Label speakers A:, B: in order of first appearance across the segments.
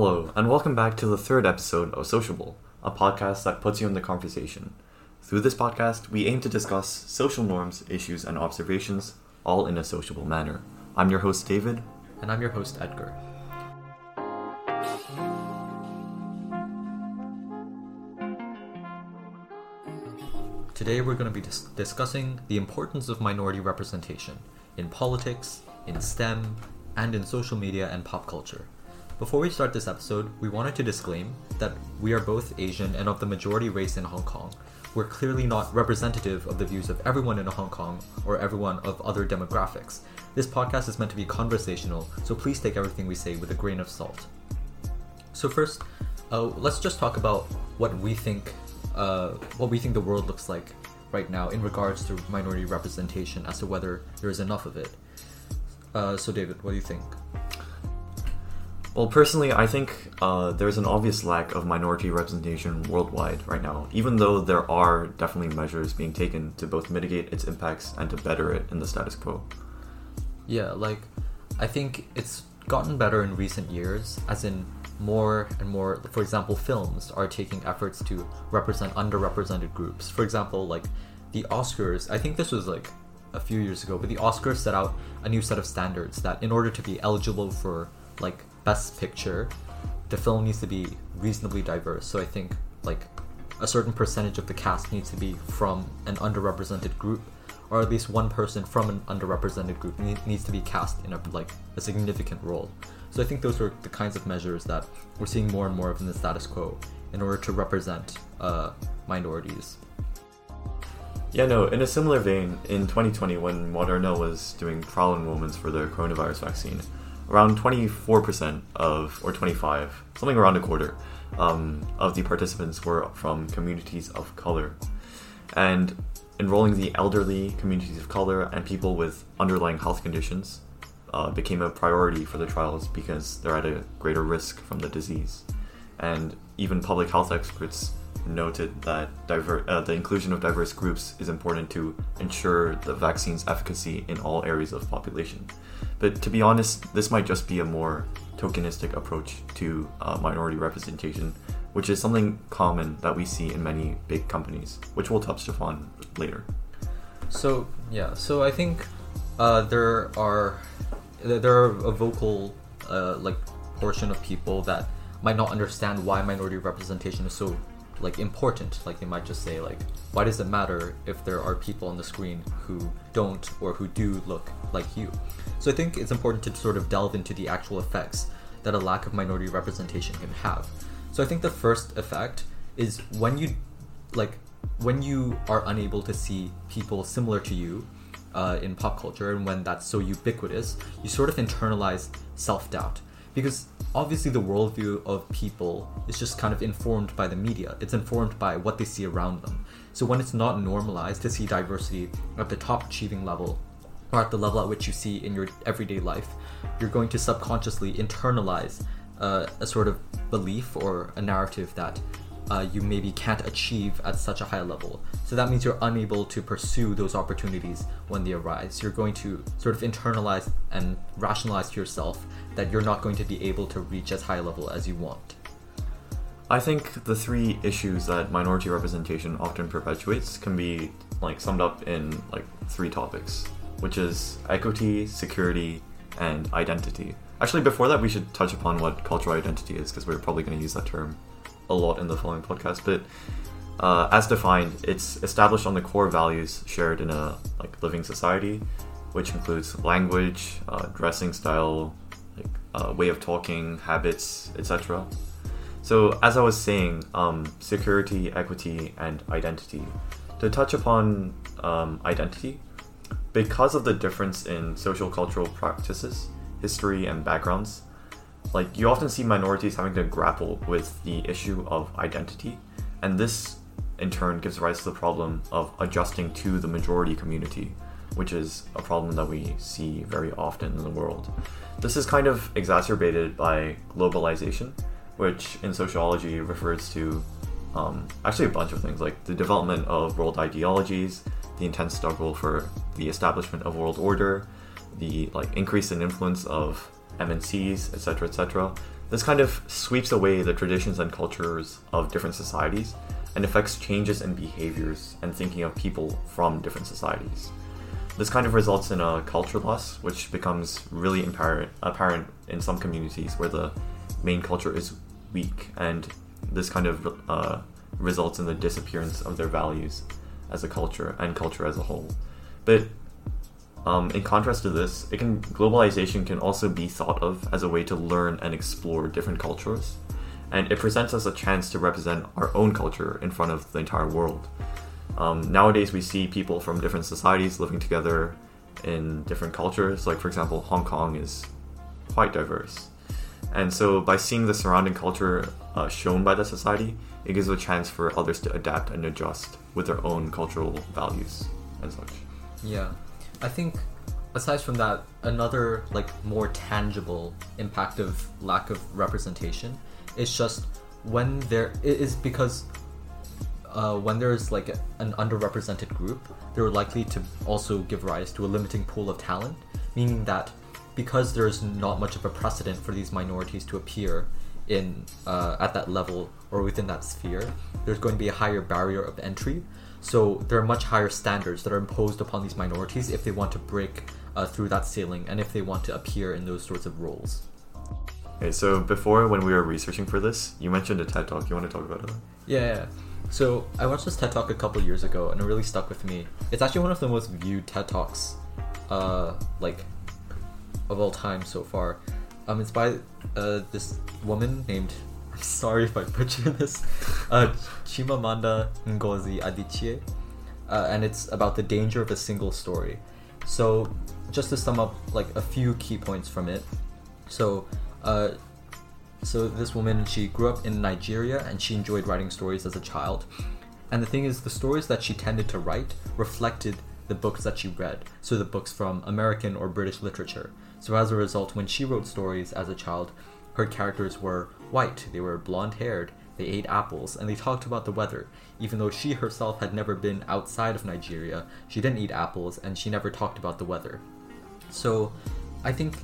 A: Hello, and welcome back to the third episode of Sociable, a podcast that puts you in the conversation. Through this podcast, we aim to discuss social norms, issues, and observations, all in a sociable manner. I'm your host, David.
B: And I'm your host, Edgar. Today we're going to be dis- discussing the importance of minority representation in politics, in STEM, and in social media and pop culture. Before we start this episode, we wanted to disclaim that we are both Asian and of the majority race in Hong Kong. We're clearly not representative of the views of everyone in Hong Kong or everyone of other demographics. This podcast is meant to be conversational, so please take everything we say with a grain of salt. So first, uh, let's just talk about what we think, uh, what we think the world looks like right now in regards to minority representation, as to whether there is enough of it. Uh, so, David, what do you think?
A: Well, personally, I think uh, there's an obvious lack of minority representation worldwide right now, even though there are definitely measures being taken to both mitigate its impacts and to better it in the status quo.
B: Yeah, like, I think it's gotten better in recent years, as in more and more, for example, films are taking efforts to represent underrepresented groups. For example, like the Oscars, I think this was like a few years ago, but the Oscars set out a new set of standards that in order to be eligible for like best picture, the film needs to be reasonably diverse. So I think like a certain percentage of the cast needs to be from an underrepresented group, or at least one person from an underrepresented group needs to be cast in a like a significant role. So I think those are the kinds of measures that we're seeing more and more of in the status quo in order to represent uh, minorities.
A: Yeah, no, in a similar vein, in 2020, when Moderna was doing trial enrollments for their coronavirus vaccine, around 24% of, or 25, something around a quarter, um, of the participants were from communities of color. And enrolling the elderly, communities of color, and people with underlying health conditions uh, became a priority for the trials because they're at a greater risk from the disease. And even public health experts noted that diver- uh, the inclusion of diverse groups is important to ensure the vaccine's efficacy in all areas of population. But to be honest, this might just be a more tokenistic approach to uh, minority representation, which is something common that we see in many big companies, which we'll touch upon later.
B: So yeah, so I think uh, there are there are a vocal uh, like portion of people that might not understand why minority representation is so like important. Like they might just say like why does it matter if there are people on the screen who don't or who do look like you? So i think it's important to sort of delve into the actual effects that a lack of minority representation can have. So i think the first effect is when you like when you are unable to see people similar to you uh, in pop culture and when that's so ubiquitous you sort of internalize self-doubt because obviously the worldview of people is just kind of informed by the media. It's informed by what they see around them. So when it's not normalized to see diversity at the top achieving level or at the level at which you see in your everyday life you're going to subconsciously internalize uh, a sort of belief or a narrative that uh, you maybe can't achieve at such a high level. So that means you're unable to pursue those opportunities when they arise. You're going to sort of internalize and rationalize to yourself that you're not going to be able to reach as high a level as you want.
A: I think the three issues that minority representation often perpetuates can be like summed up in like three topics, which is equity, security, and identity. Actually, before that, we should touch upon what cultural identity is because we're probably going to use that term a lot in the following podcast, but uh, as defined, it's established on the core values shared in a like living society, which includes language, uh, dressing style, like uh, way of talking, habits, etc. So, as I was saying, um, security, equity, and identity. To touch upon um, identity, because of the difference in social cultural practices, history, and backgrounds, like you often see minorities having to grapple with the issue of identity, and this in turn gives rise to the problem of adjusting to the majority community, which is a problem that we see very often in the world. This is kind of exacerbated by globalization, which in sociology refers to um, actually a bunch of things like the development of world ideologies, the intense struggle for the establishment of world order, the like increase in influence of MNCs, etc., etc., This kind of sweeps away the traditions and cultures of different societies and affects changes in behaviors and thinking of people from different societies. This kind of results in a culture loss, which becomes really apparent, apparent in some communities where the main culture is weak, and this kind of uh, results in the disappearance of their values as a culture and culture as a whole. But um, in contrast to this, can globalization can also be thought of as a way to learn and explore different cultures, and it presents us a chance to represent our own culture in front of the entire world. Um, nowadays, we see people from different societies living together in different cultures. Like, for example, Hong Kong is quite diverse. And so, by seeing the surrounding culture uh, shown by the society, it gives a chance for others to adapt and adjust with their own cultural values and such.
B: Yeah, I think aside from that, another like more tangible impact of lack of representation is just when there is because uh, when there's like an underrepresented group, they're likely to also give rise to a limiting pool of talent, meaning that because there's not much of a precedent for these minorities to appear in uh, at that level or within that sphere, there's going to be a higher barrier of entry. So there are much higher standards that are imposed upon these minorities if they want to break uh, through that ceiling and if they want to appear in those sorts of roles.
A: Okay, so before when we were researching for this, you mentioned a TED talk. You want to talk about it?
B: Yeah. yeah. So I watched this TED talk a couple years ago, and it really stuck with me. It's actually one of the most viewed TED talks, uh, like, of all time so far. Um, it's by uh, this woman named. I'm sorry if I butcher this. Uh, Chimamanda Ngozi Adichie, uh, and it's about the danger of a single story. So, just to sum up, like a few key points from it. So, uh, so this woman, she grew up in Nigeria and she enjoyed writing stories as a child. And the thing is, the stories that she tended to write reflected the books that she read, so the books from American or British literature. So as a result, when she wrote stories as a child, her characters were white, they were blonde haired, they ate apples, and they talked about the weather. Even though she herself had never been outside of Nigeria, she didn't eat apples and she never talked about the weather. So I think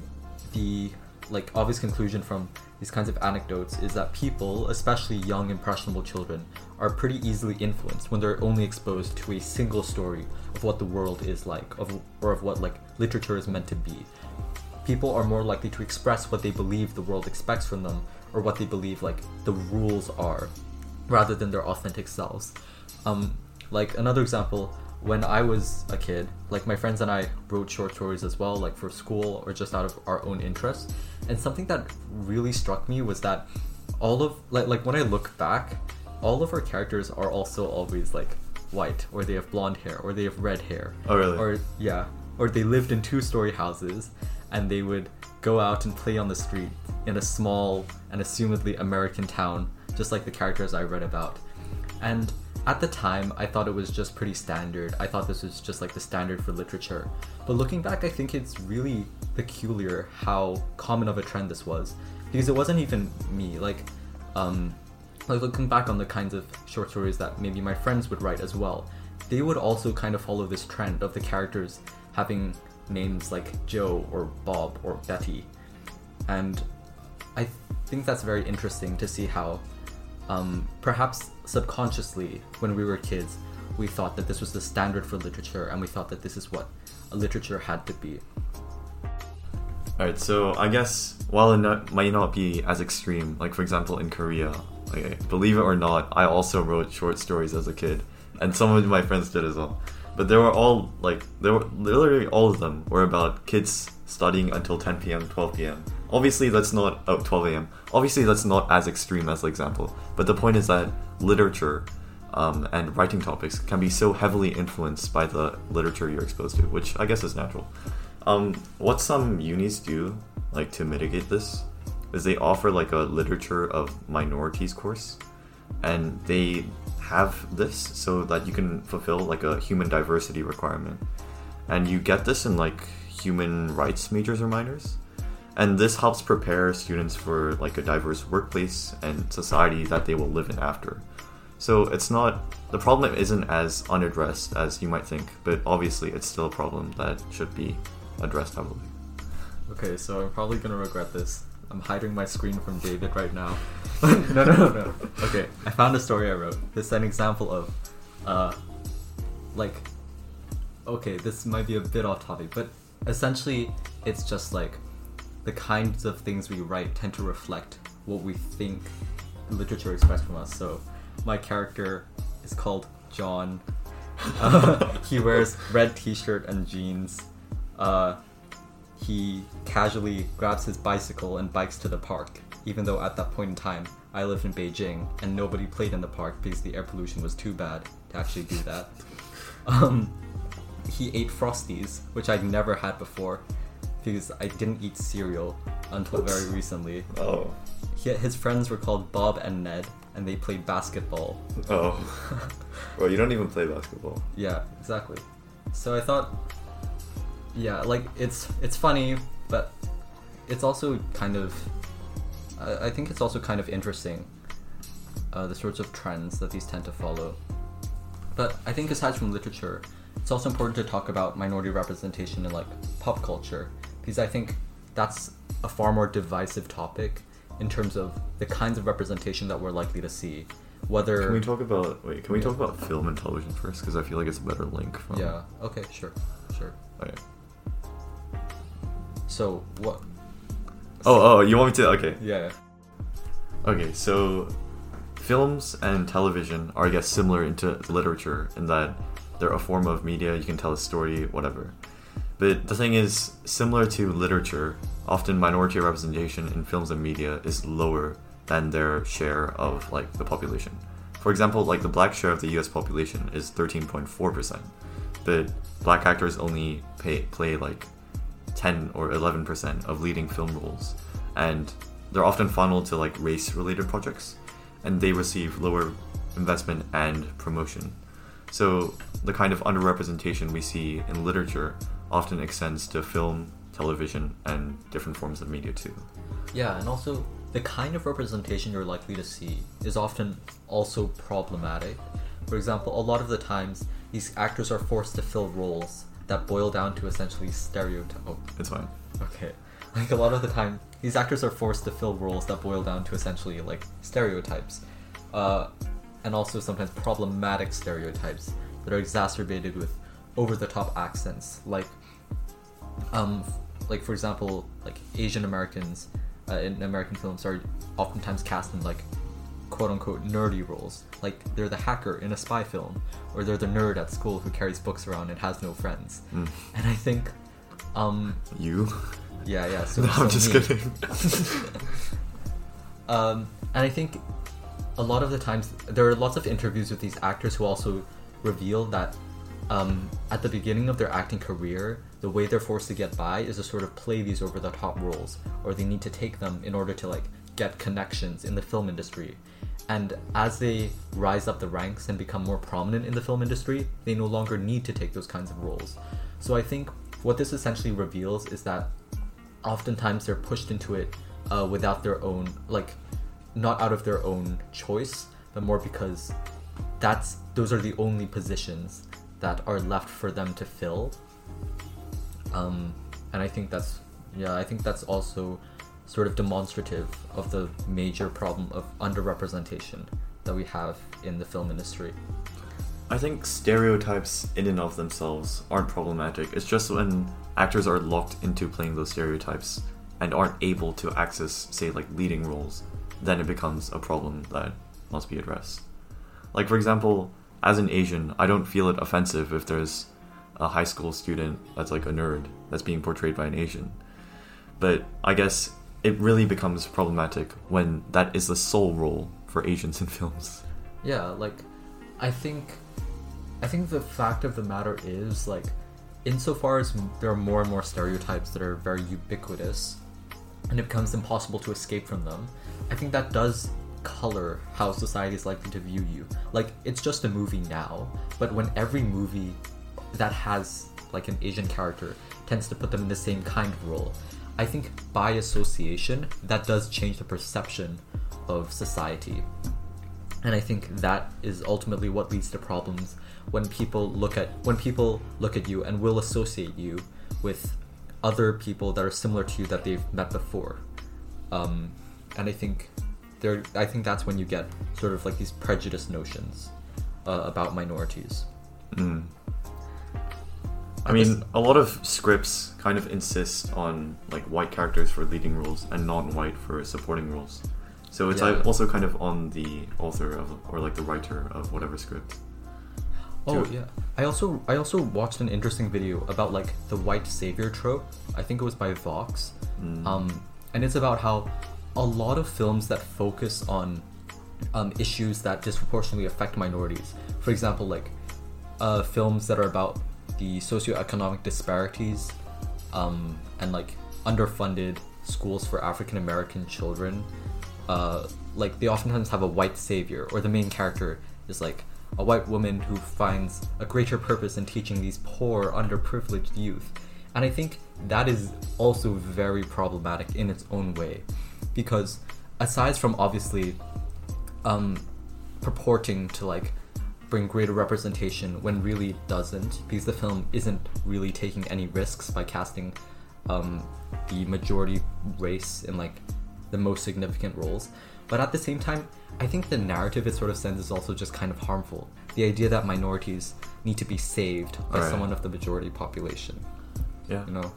B: the like obvious conclusion from these kinds of anecdotes is that people, especially young impressionable children, are pretty easily influenced when they're only exposed to a single story of what the world is like, of or of what like literature is meant to be. People are more likely to express what they believe the world expects from them, or what they believe like the rules are, rather than their authentic selves. Um, like another example, when I was a kid, like my friends and I wrote short stories as well, like for school or just out of our own interest. And something that really struck me was that all of like like when I look back, all of our characters are also always like white, or they have blonde hair, or they have red hair.
A: Oh, really?
B: Or yeah, or they lived in two-story houses, and they would go out and play on the street in a small and assumedly American town, just like the characters I read about. And at the time, I thought it was just pretty standard. I thought this was just like the standard for literature. But looking back, I think it's really peculiar how common of a trend this was. Because it wasn't even me. Like, um, like looking back on the kinds of short stories that maybe my friends would write as well, they would also kind of follow this trend of the characters having names like Joe or Bob or Betty. And I think that's very interesting to see how um, perhaps subconsciously, when we were kids, we thought that this was the standard for literature, and we thought that this is what a literature had to be.
A: Alright, so I guess while it not, might not be as extreme, like for example in Korea, believe it or not, I also wrote short stories as a kid, and some of my friends did as well. But they were all like, they were literally all of them were about kids studying until 10 p.m., 12 p.m. Obviously, that's not oh 12 a.m. Obviously, that's not as extreme as the example. But the point is that literature um, and writing topics can be so heavily influenced by the literature you're exposed to, which I guess is natural. Um, what some unis do, like to mitigate this, is they offer like a literature of minorities course, and they have this so that you can fulfill like a human diversity requirement, and you get this in like human rights majors or minors, and this helps prepare students for like a diverse workplace and society that they will live in after. So it's not the problem isn't as unaddressed as you might think, but obviously it's still a problem that should be addressed heavily.
B: Okay, so I'm probably gonna regret this, I'm hiding my screen from David right now. no, no, no, no. Okay, I found a story I wrote. This is an example of, uh, like, okay, this might be a bit off topic, but essentially, it's just like the kinds of things we write tend to reflect what we think literature expects from us. So, my character is called John. Uh, he wears red t-shirt and jeans. Uh, he casually grabs his bicycle and bikes to the park, even though at that point in time I lived in Beijing and nobody played in the park because the air pollution was too bad to actually do that. Um, he ate Frosties, which I'd never had before because I didn't eat cereal until very recently.
A: Oh.
B: He, his friends were called Bob and Ned, and they played basketball.
A: Oh. well, you don't even play basketball.
B: Yeah, exactly. So I thought, yeah, like it's it's funny, but it's also kind of, I, I think it's also kind of interesting, uh, the sorts of trends that these tend to follow. But I think aside from literature, it's also important to talk about minority representation in like pop culture because I think that's a far more divisive topic in terms of the kinds of representation that we're likely to see. Whether
A: Can we talk about wait? Can we
B: Yeah.
A: talk about film and television first? Because I feel like it's a better link. From,
B: yeah, okay, sure, sure.
A: Okay.
B: So what?
A: Oh, oh, you want me to? Okay.
B: Yeah.
A: Okay, so films and television are, I guess, similar into literature in that they're a form of media. You can tell a story, whatever. But the thing is, similar to literature, often minority representation in films and media is lower than their share of like the population. For example, like the black share of the U.S. population is 13.4 percent, but black actors only pay, play like 10 or 11 percent of leading film roles, and they're often funneled to like race-related projects, and they receive lower investment and promotion. So the kind of underrepresentation we see in literature often extends to film, television, and different forms of media too.
B: Yeah, and also the kind of representation you're likely to see is often also problematic. For example, a lot of the times these actors are forced to fill roles that boil down to essentially stereotype. Oh,
A: It's fine.
B: okay. Like a lot of the time, these actors are forced to fill roles that boil down to essentially like stereotypes, uh, and also sometimes problematic stereotypes that are exacerbated with over-the-top accents. Like, um, like for example, like Asian Americans uh, in American films are oftentimes cast in like quote-unquote nerdy roles. Like they're the hacker in a spy film, or they're the nerd at school who carries books around and has no friends.
A: Mm.
B: And I think, um,
A: You?
B: yeah, yeah. So,
A: no, I'm just
B: me.
A: kidding.
B: Um, and I think a lot of the times there are lots of interviews with these actors who also reveal that um, at the beginning of their acting career, the way they're forced to get by is to sort of play these over the top roles, or they need to take them in order to like get connections in the film industry. And as they rise up the ranks and become more prominent in the film industry, they no longer need to take those kinds of roles. So I think what this essentially reveals is that oftentimes they're pushed into it uh, without their own like not out of their own choice but more because that's those are the only positions that are left for them to fill um, and i think that's yeah i think that's also sort of demonstrative of the major problem of underrepresentation that we have in the film industry
A: I think stereotypes in and of themselves aren't problematic. It's just when actors are locked into playing those stereotypes and aren't able to access, say, like leading roles, then it becomes a problem that must be addressed. Like, for example, as an Asian, I don't feel it offensive if there's a high school student that's like a nerd that's being portrayed by an Asian. But I guess it really becomes problematic when that is the sole role for Asians in films.
B: Yeah, like I think I think the fact of the matter is like insofar as there are more and more stereotypes that are very ubiquitous and it becomes impossible to escape from them, I think that does color how society is likely to view you. Like it's just a movie now, but when every movie that has like an Asian character tends to put them in the same kind of role, I think by association that does change the perception of society. And I think that is ultimately what leads to problems when people look at when people look at you and will associate you with other people that are similar to you that they've met before. um, and I think there I think that's when you get sort of like these prejudiced notions uh, about minorities.
A: Mm. I mean, a lot of scripts kind of insist on like white characters for leading roles and non-white for supporting roles. So it's
B: Yeah.
A: also kind of on the author of or like the writer of whatever script.
B: Oh yeah. I also I also watched an interesting video about like the white savior trope. I think it was by Vox.
A: Mm.
B: Um, and it's about how a lot of films that focus on um, issues that disproportionately affect minorities. For example, like uh, films that are about the socioeconomic disparities um, and like underfunded schools for African American children. Uh, like they oftentimes have a white savior, or the main character is like a white woman who finds a greater purpose in teaching these poor, underprivileged youth. And I think that is also very problematic in its own way, because aside from obviously um, purporting to like bring greater representation when really it doesn't because the film isn't really taking any risks by casting um, the majority race in like the most significant roles but at the same time i think the narrative it sort of sends is also just kind of harmful the idea that minorities need to be saved by
A: Right.
B: someone of the majority population
A: yeah.
B: you know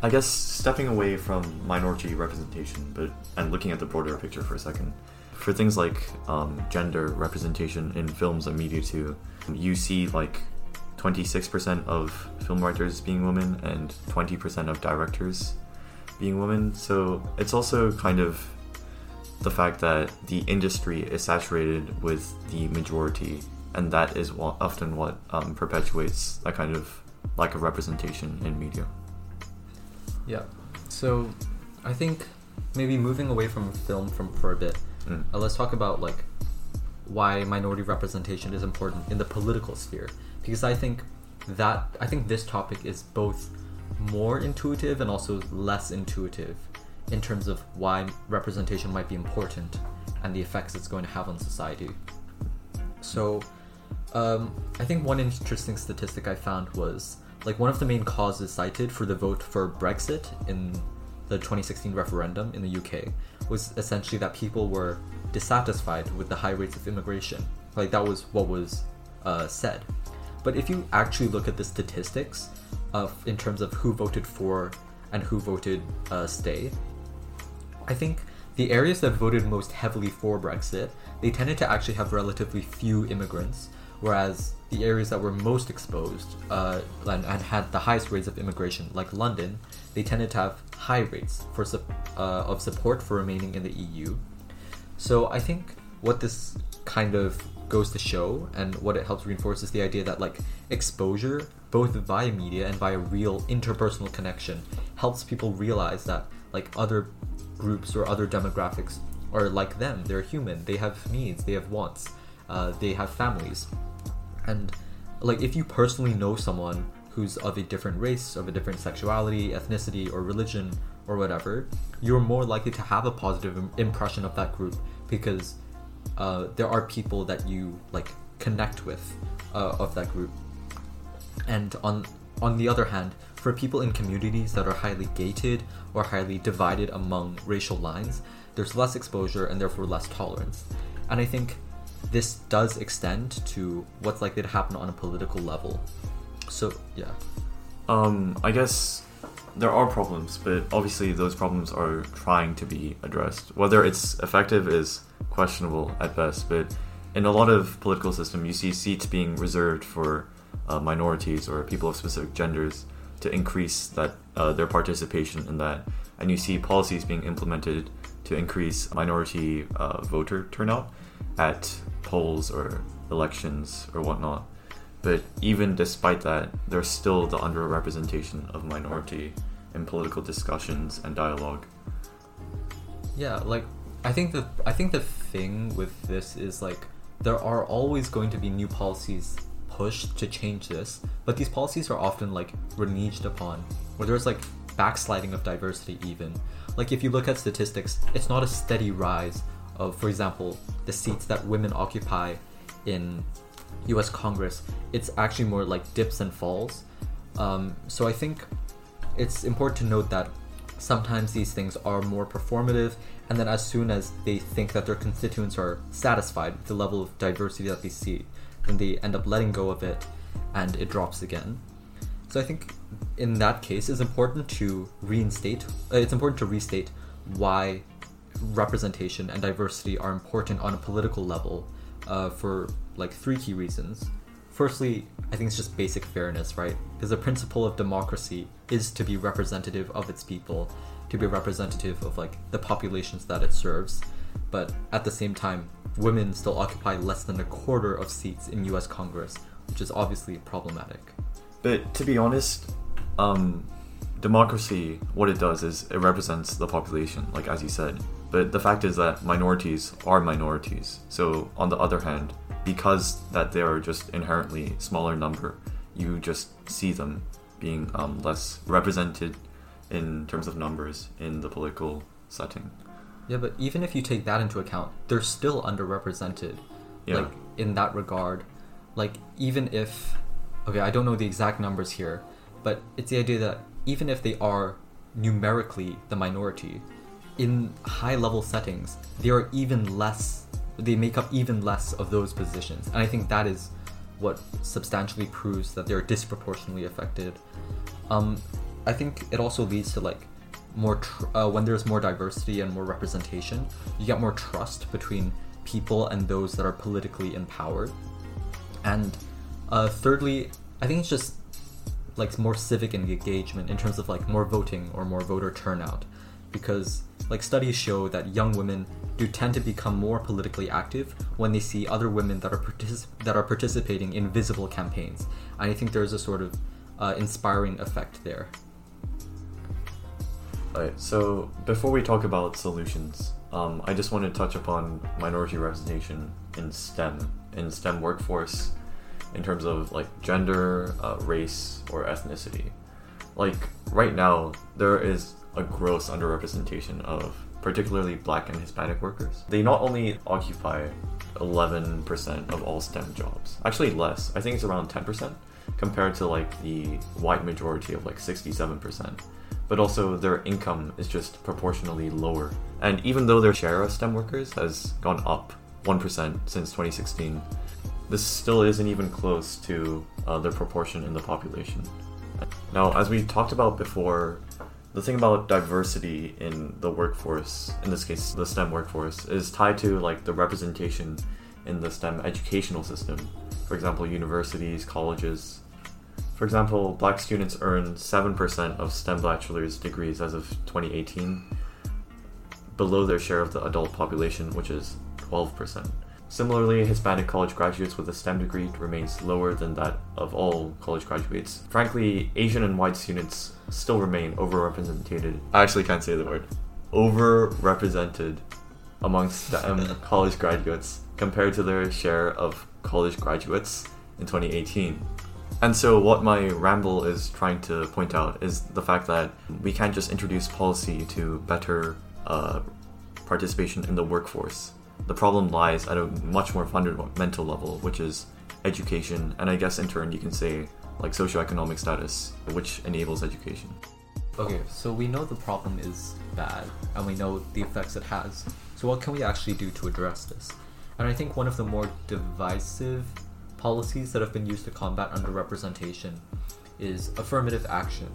A: I guess stepping away from minority representation, but and looking at the broader picture for a second, for things like um, gender representation in films and media too, you see like 26% of film writers being women and 20% of directors being women. So it's also kind of the fact that the industry is saturated with the majority, and that is often what um, perpetuates that kind of lack of representation in media.
B: yeah so i think maybe moving away from film from for a bit
A: Mm.
B: Uh, let's talk about like why minority representation is important in the political sphere because I think that I think this topic is both more intuitive and also less intuitive in terms of why representation might be important and the effects it's going to have on society. So, um, I think one interesting statistic I found was like one of the main causes cited for the vote for Brexit in the 2016 referendum in the UK was essentially that people were dissatisfied with the high rates of immigration. Like that was what was uh, said. But if you actually look at the statistics of in terms of who voted for and who voted uh, stay, I think the areas that voted most heavily for Brexit, they tended to actually have relatively few immigrants, whereas the areas that were most exposed uh, and, and had the highest rates of immigration, like London, they tended to have high rates for uh, of support for remaining in the EU. So I think what this kind of goes to show and what it helps reinforce is the idea that like exposure both via media and via real interpersonal connection helps people realize that like other groups or other demographics are like them. They're human. They have needs. They have wants. Uh, they have families. And like if you personally know someone who's of a different race of a different sexuality ethnicity or religion or whatever you're more likely to have a positive impression of that group because uh, there are people that you like connect with uh, of that group. And on on the other hand for people in communities that are highly gated or highly divided among racial lines there's less exposure and therefore less tolerance. And i think this does extend to what's likely to happen on a political level so yeah
A: Um, I guess there are problems, but obviously those problems are trying to be addressed. Whether it's effective is questionable at best, but in a lot of political system, you see seats being reserved for uh, minorities or people of specific genders to increase that uh, their participation in that, and you see policies being implemented to increase minority uh, voter turnout at polls or elections or whatnot. But even despite that, there's still the underrepresentation of minority in political discussions and dialogue.
B: Yeah, like I think the I think the thing with this is like there are always going to be new policies pushed to change this, but these policies are often like reneged upon, where there's like backsliding of diversity even. Like if you look at statistics, it's not a steady rise of, for example, the seats that women occupy in U.S. Congress. It's actually more like dips and falls. Um, so I think it's important to note that sometimes these things are more performative, and then as soon as they think that their constituents are satisfied with the level of diversity that they see, then they end up letting go of it and it drops again. So I think in that case, it's important to reinstate. Uh, it's important to restate why representation and diversity are important on a political level uh, for like three key reasons. Firstly, I think it's just basic fairness, right? Because the principle of democracy is to be representative of its people, to be representative of like the populations that it serves. But at the same time, women still occupy less than a quarter of seats in US Congress, which is obviously problematic.
A: But to be honest, um, democracy, what it does is it represents the population, like as you said. But the fact is that minorities are minorities. So on the other hand, because that they are just inherently smaller number, you just see them being um, less represented in terms of numbers in the political setting.
B: Yeah, but even if you take that into account, they're still underrepresented.
A: Yeah.
B: Like in that regard, like even if okay, I don't know the exact numbers here, but it's the idea that even if they are numerically the minority, in high level settings, they are even less they make up even less of those positions. And I think that is what substantially proves that they're disproportionately affected. Um, I think it also leads to like more tr- uh, when there's more diversity and more representation, you get more trust between people and those that are politically empowered. And uh, thirdly, I think it's just like more civic engagement in terms of like more voting or more voter turnout, because like studies show that young women do tend to become more politically active when they see other women that are partic- that are participating in visible campaigns. And I think there's a sort of uh, inspiring effect there.
A: Alright, so before we talk about solutions, um, I just want to touch upon minority representation in STEM, in STEM workforce, in terms of like gender, uh, race, or ethnicity. Like right now, there is a gross underrepresentation of particularly black and Hispanic workers. They not only occupy 11% of all STEM jobs, actually less, I think it's around 10% compared to like the wide majority of like 67% but also their income is just proportionally lower. And even though their share of STEM workers has gone up 1% since 2016, this still isn't even close to uh, their proportion in the population. Now, as we talked about before, the thing about diversity in the workforce, in this case the STEM workforce, is tied to like the representation in the STEM educational system. For example, universities, colleges, for example, black students earn 7% of STEM bachelor's degrees as of 2018, below their share of the adult population, which is 12%. Similarly, Hispanic college graduates with a STEM degree remains lower than that of all college graduates. Frankly, Asian and white students still remain overrepresented. I actually can't say the word. Overrepresented amongst STEM college graduates compared to their share of college graduates in 2018. And so, what my ramble is trying to point out is the fact that we can't just introduce policy to better uh, participation in the workforce. The problem lies at a much more fundamental level, which is education, and I guess in turn you can say like socioeconomic status, which enables education.
B: Okay, so we know the problem is bad, and we know the effects it has. So, what can we actually do to address this? And I think one of the more divisive policies that have been used to combat underrepresentation is affirmative action.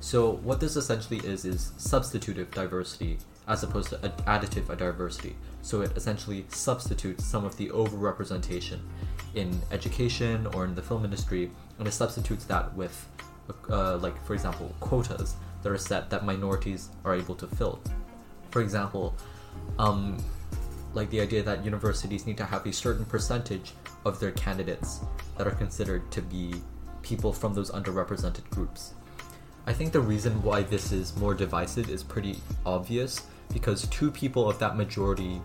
B: So, what this essentially is, is substitutive diversity as opposed to additive diversity. So, it essentially substitutes some of the overrepresentation in education or in the film industry, and it substitutes that with, uh, like, for example, quotas that are set that minorities are able to fill. For example, um, like the idea that universities need to have a certain percentage of their candidates that are considered to be people from those underrepresented groups. I think the reason why this is more divisive is pretty obvious because to people of that majority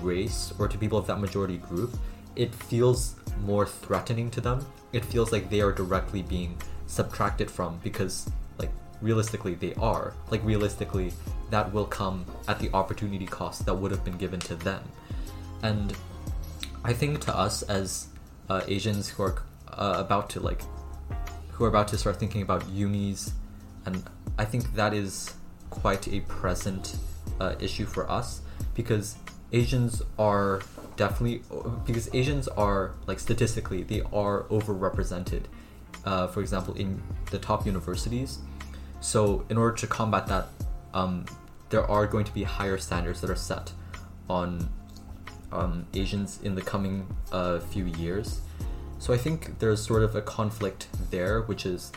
B: race or to people of that majority group, it feels more threatening to them. It feels like they are directly being subtracted from because, like, realistically, they are. Like, realistically, that will come at the opportunity cost that would have been given to them. And I think to us as uh, Asians who are uh, about to like, who are about to start thinking about unis, and I think that is quite a present uh, issue for us because Asians are definitely because Asians are like statistically they are overrepresented. Uh, for example, in the top universities. So in order to combat that, um, there are going to be higher standards that are set on um, Asians in the coming uh, few years. So I think there's sort of a conflict there, which is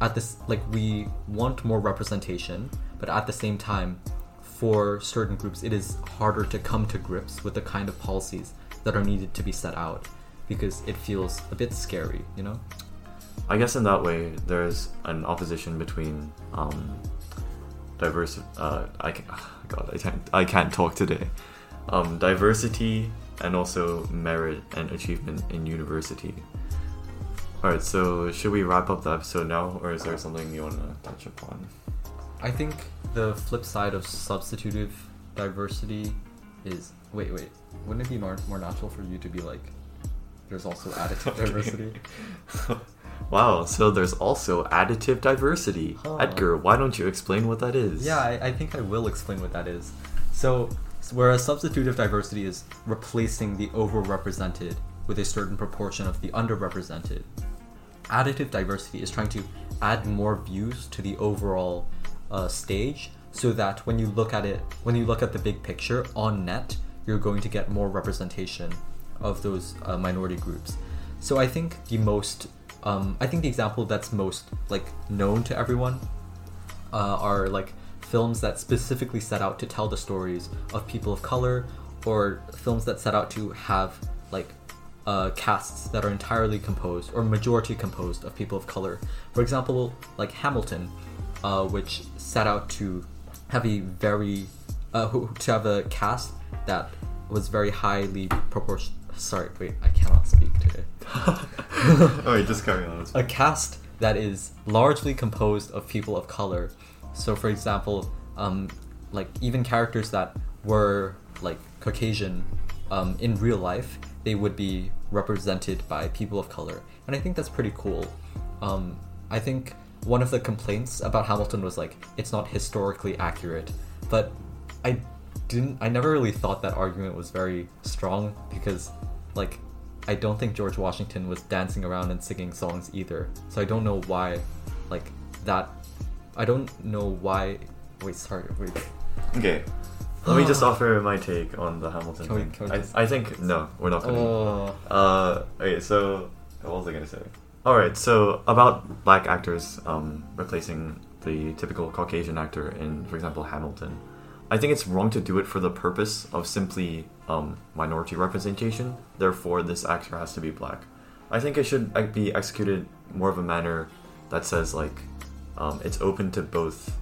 B: at this like we want more representation, but at the same time, for certain groups, it is harder to come to grips with the kind of policies that are needed to be set out because it feels a bit scary, you know.
A: I guess in that way, there's an opposition between um, diverse. Uh, I can, God, I can't. I can't talk today. Um, diversity and also merit and achievement in university. All right, so should we wrap up the episode now, or is there something you want to touch upon?
B: I think the flip side of substitutive diversity is wait, wait. Wouldn't it be more, more natural for you to be like, there's also additive diversity?
A: Wow, so there's also additive diversity.
B: Huh.
A: Edgar, why don't you explain what that is?
B: Yeah, I, I think I will explain what that is. So, whereas substitutive diversity is replacing the overrepresented with a certain proportion of the underrepresented, additive diversity is trying to add more views to the overall uh, stage so that when you look at it, when you look at the big picture on net, you're going to get more representation of those uh, minority groups. So I think the most, um, I think the example that's most like known to everyone uh, are like films that specifically set out to tell the stories of people of color or films that set out to have like uh, casts that are entirely composed or majority composed of people of color. For example, like Hamilton, uh, which set out to have a very uh, who- to have a cast that was very highly proportion. Sorry, wait, I cannot speak today oh,
A: Alright, just carry on.
B: a cast that is largely composed of people of color. So, for example, um, like even characters that were like Caucasian um, in real life, they would be represented by people of color, and I think that's pretty cool. Um, I think one of the complaints about Hamilton was like it's not historically accurate, but I didn't. I never really thought that argument was very strong because, like, I don't think George Washington was dancing around and singing songs either. So I don't know why, like that. I don't know why. Wait, sorry. Wait.
A: Okay. Let me just offer my take on the Hamilton
B: Can we-
A: thing.
B: can we
A: I,
B: just-
A: I think no, we're not gonna.
B: Oh.
A: Uh, okay, so what was I gonna say? All right, so about black actors um, replacing the typical Caucasian actor in, for example, Hamilton. I think it's wrong to do it for the purpose of simply um, minority representation. Therefore, this actor has to be black. I think it should uh, be executed more of a manner that says like um, it's open to both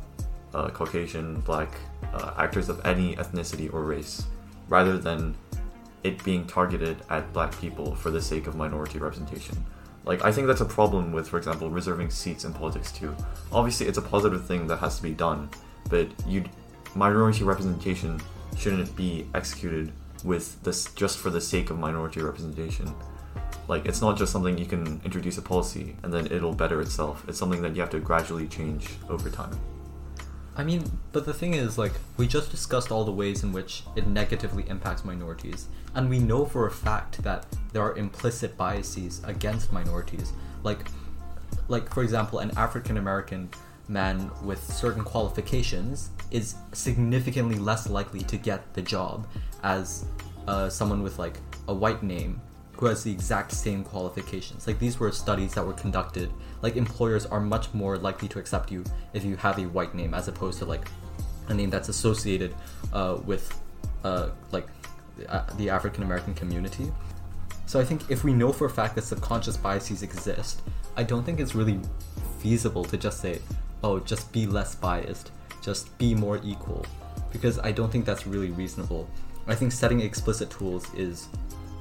A: uh, Caucasian, black uh, actors of any ethnicity or race, rather than it being targeted at black people for the sake of minority representation. Like, I think that's a problem with, for example, reserving seats in politics too. Obviously, it's a positive thing that has to be done, but you minority representation shouldn't be executed with this just for the sake of minority representation. Like, it's not just something you can introduce a policy and then it'll better itself. It's something that you have to gradually change over time.
B: I mean, but the thing is, like, we just discussed all the ways in which it negatively impacts minorities, and we know for a fact that there are implicit biases against minorities. Like, like for example, an African American man with certain qualifications is significantly less likely to get the job as uh, someone with like a white name who has the exact same qualifications. Like these were studies that were conducted. Like employers are much more likely to accept you if you have a white name as opposed to like a name that's associated uh, with uh, like uh, the African American community. So I think if we know for a fact that subconscious biases exist, I don't think it's really feasible to just say, "Oh, just be less biased, just be more equal," because I don't think that's really reasonable. I think setting explicit tools is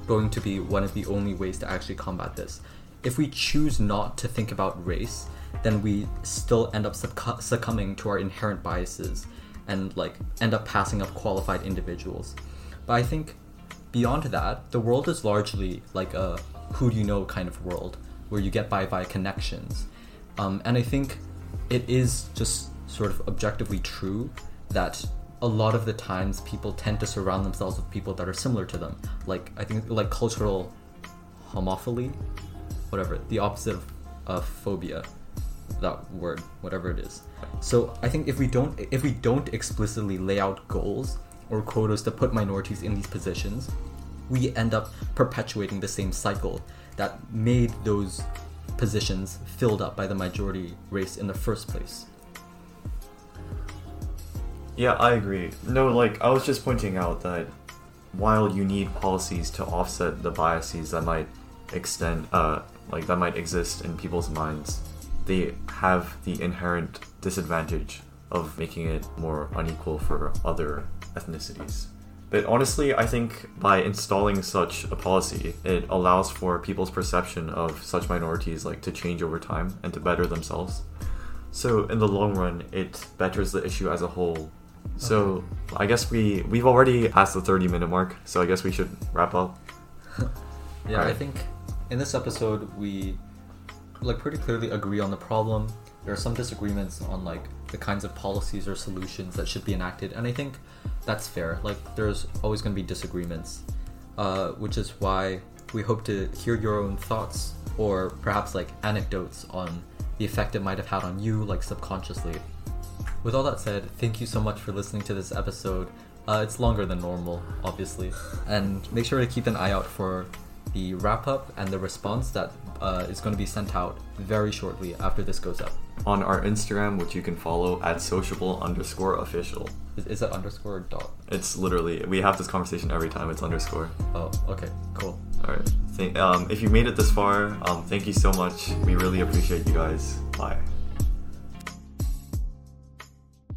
B: going to be one of the only ways to actually combat this. If we choose not to think about race, then we still end up succ- succumbing to our inherent biases and like end up passing up qualified individuals. But I think beyond that, the world is largely like a who do you know kind of world where you get by via connections. Um, and I think it is just sort of objectively true that a lot of the times people tend to surround themselves with people that are similar to them. Like I think like cultural homophily, whatever, the opposite of, of phobia, that word, whatever it is. So I think if we don't if we don't explicitly lay out goals or quotas to put minorities in these positions, we end up perpetuating the same cycle that made those positions filled up by the majority race in the first place.
A: Yeah, I agree. No, like I was just pointing out that while you need policies to offset the biases that might extend uh like that might exist in people's minds, they have the inherent disadvantage of making it more unequal for other ethnicities. But honestly, I think by installing such a policy, it allows for people's perception of such minorities like to change over time and to better themselves. So in the long run, it betters the issue as a whole. So I guess we we've already passed the 30 minute mark, so I guess we should wrap up.
B: Yeah, I think in this episode we like pretty clearly agree on the problem. There are some disagreements on like the kinds of policies or solutions that should be enacted, and I think that's fair. Like there's always going to be disagreements, uh, which is why we hope to hear your own thoughts or perhaps like anecdotes on the effect it might have had on you, like subconsciously. With all that said, thank you so much for listening to this episode. Uh, it's longer than normal, obviously. And make sure to keep an eye out for the wrap up and the response that uh, is going to be sent out very shortly after this goes up.
A: On our Instagram, which you can follow at sociable underscore official.
B: Is, is it underscore or dot?
A: It's literally we have this conversation every time. It's underscore.
B: Oh, okay, cool.
A: All right. Thank, um, if you made it this far, um, thank you so much. We really appreciate you guys. Bye.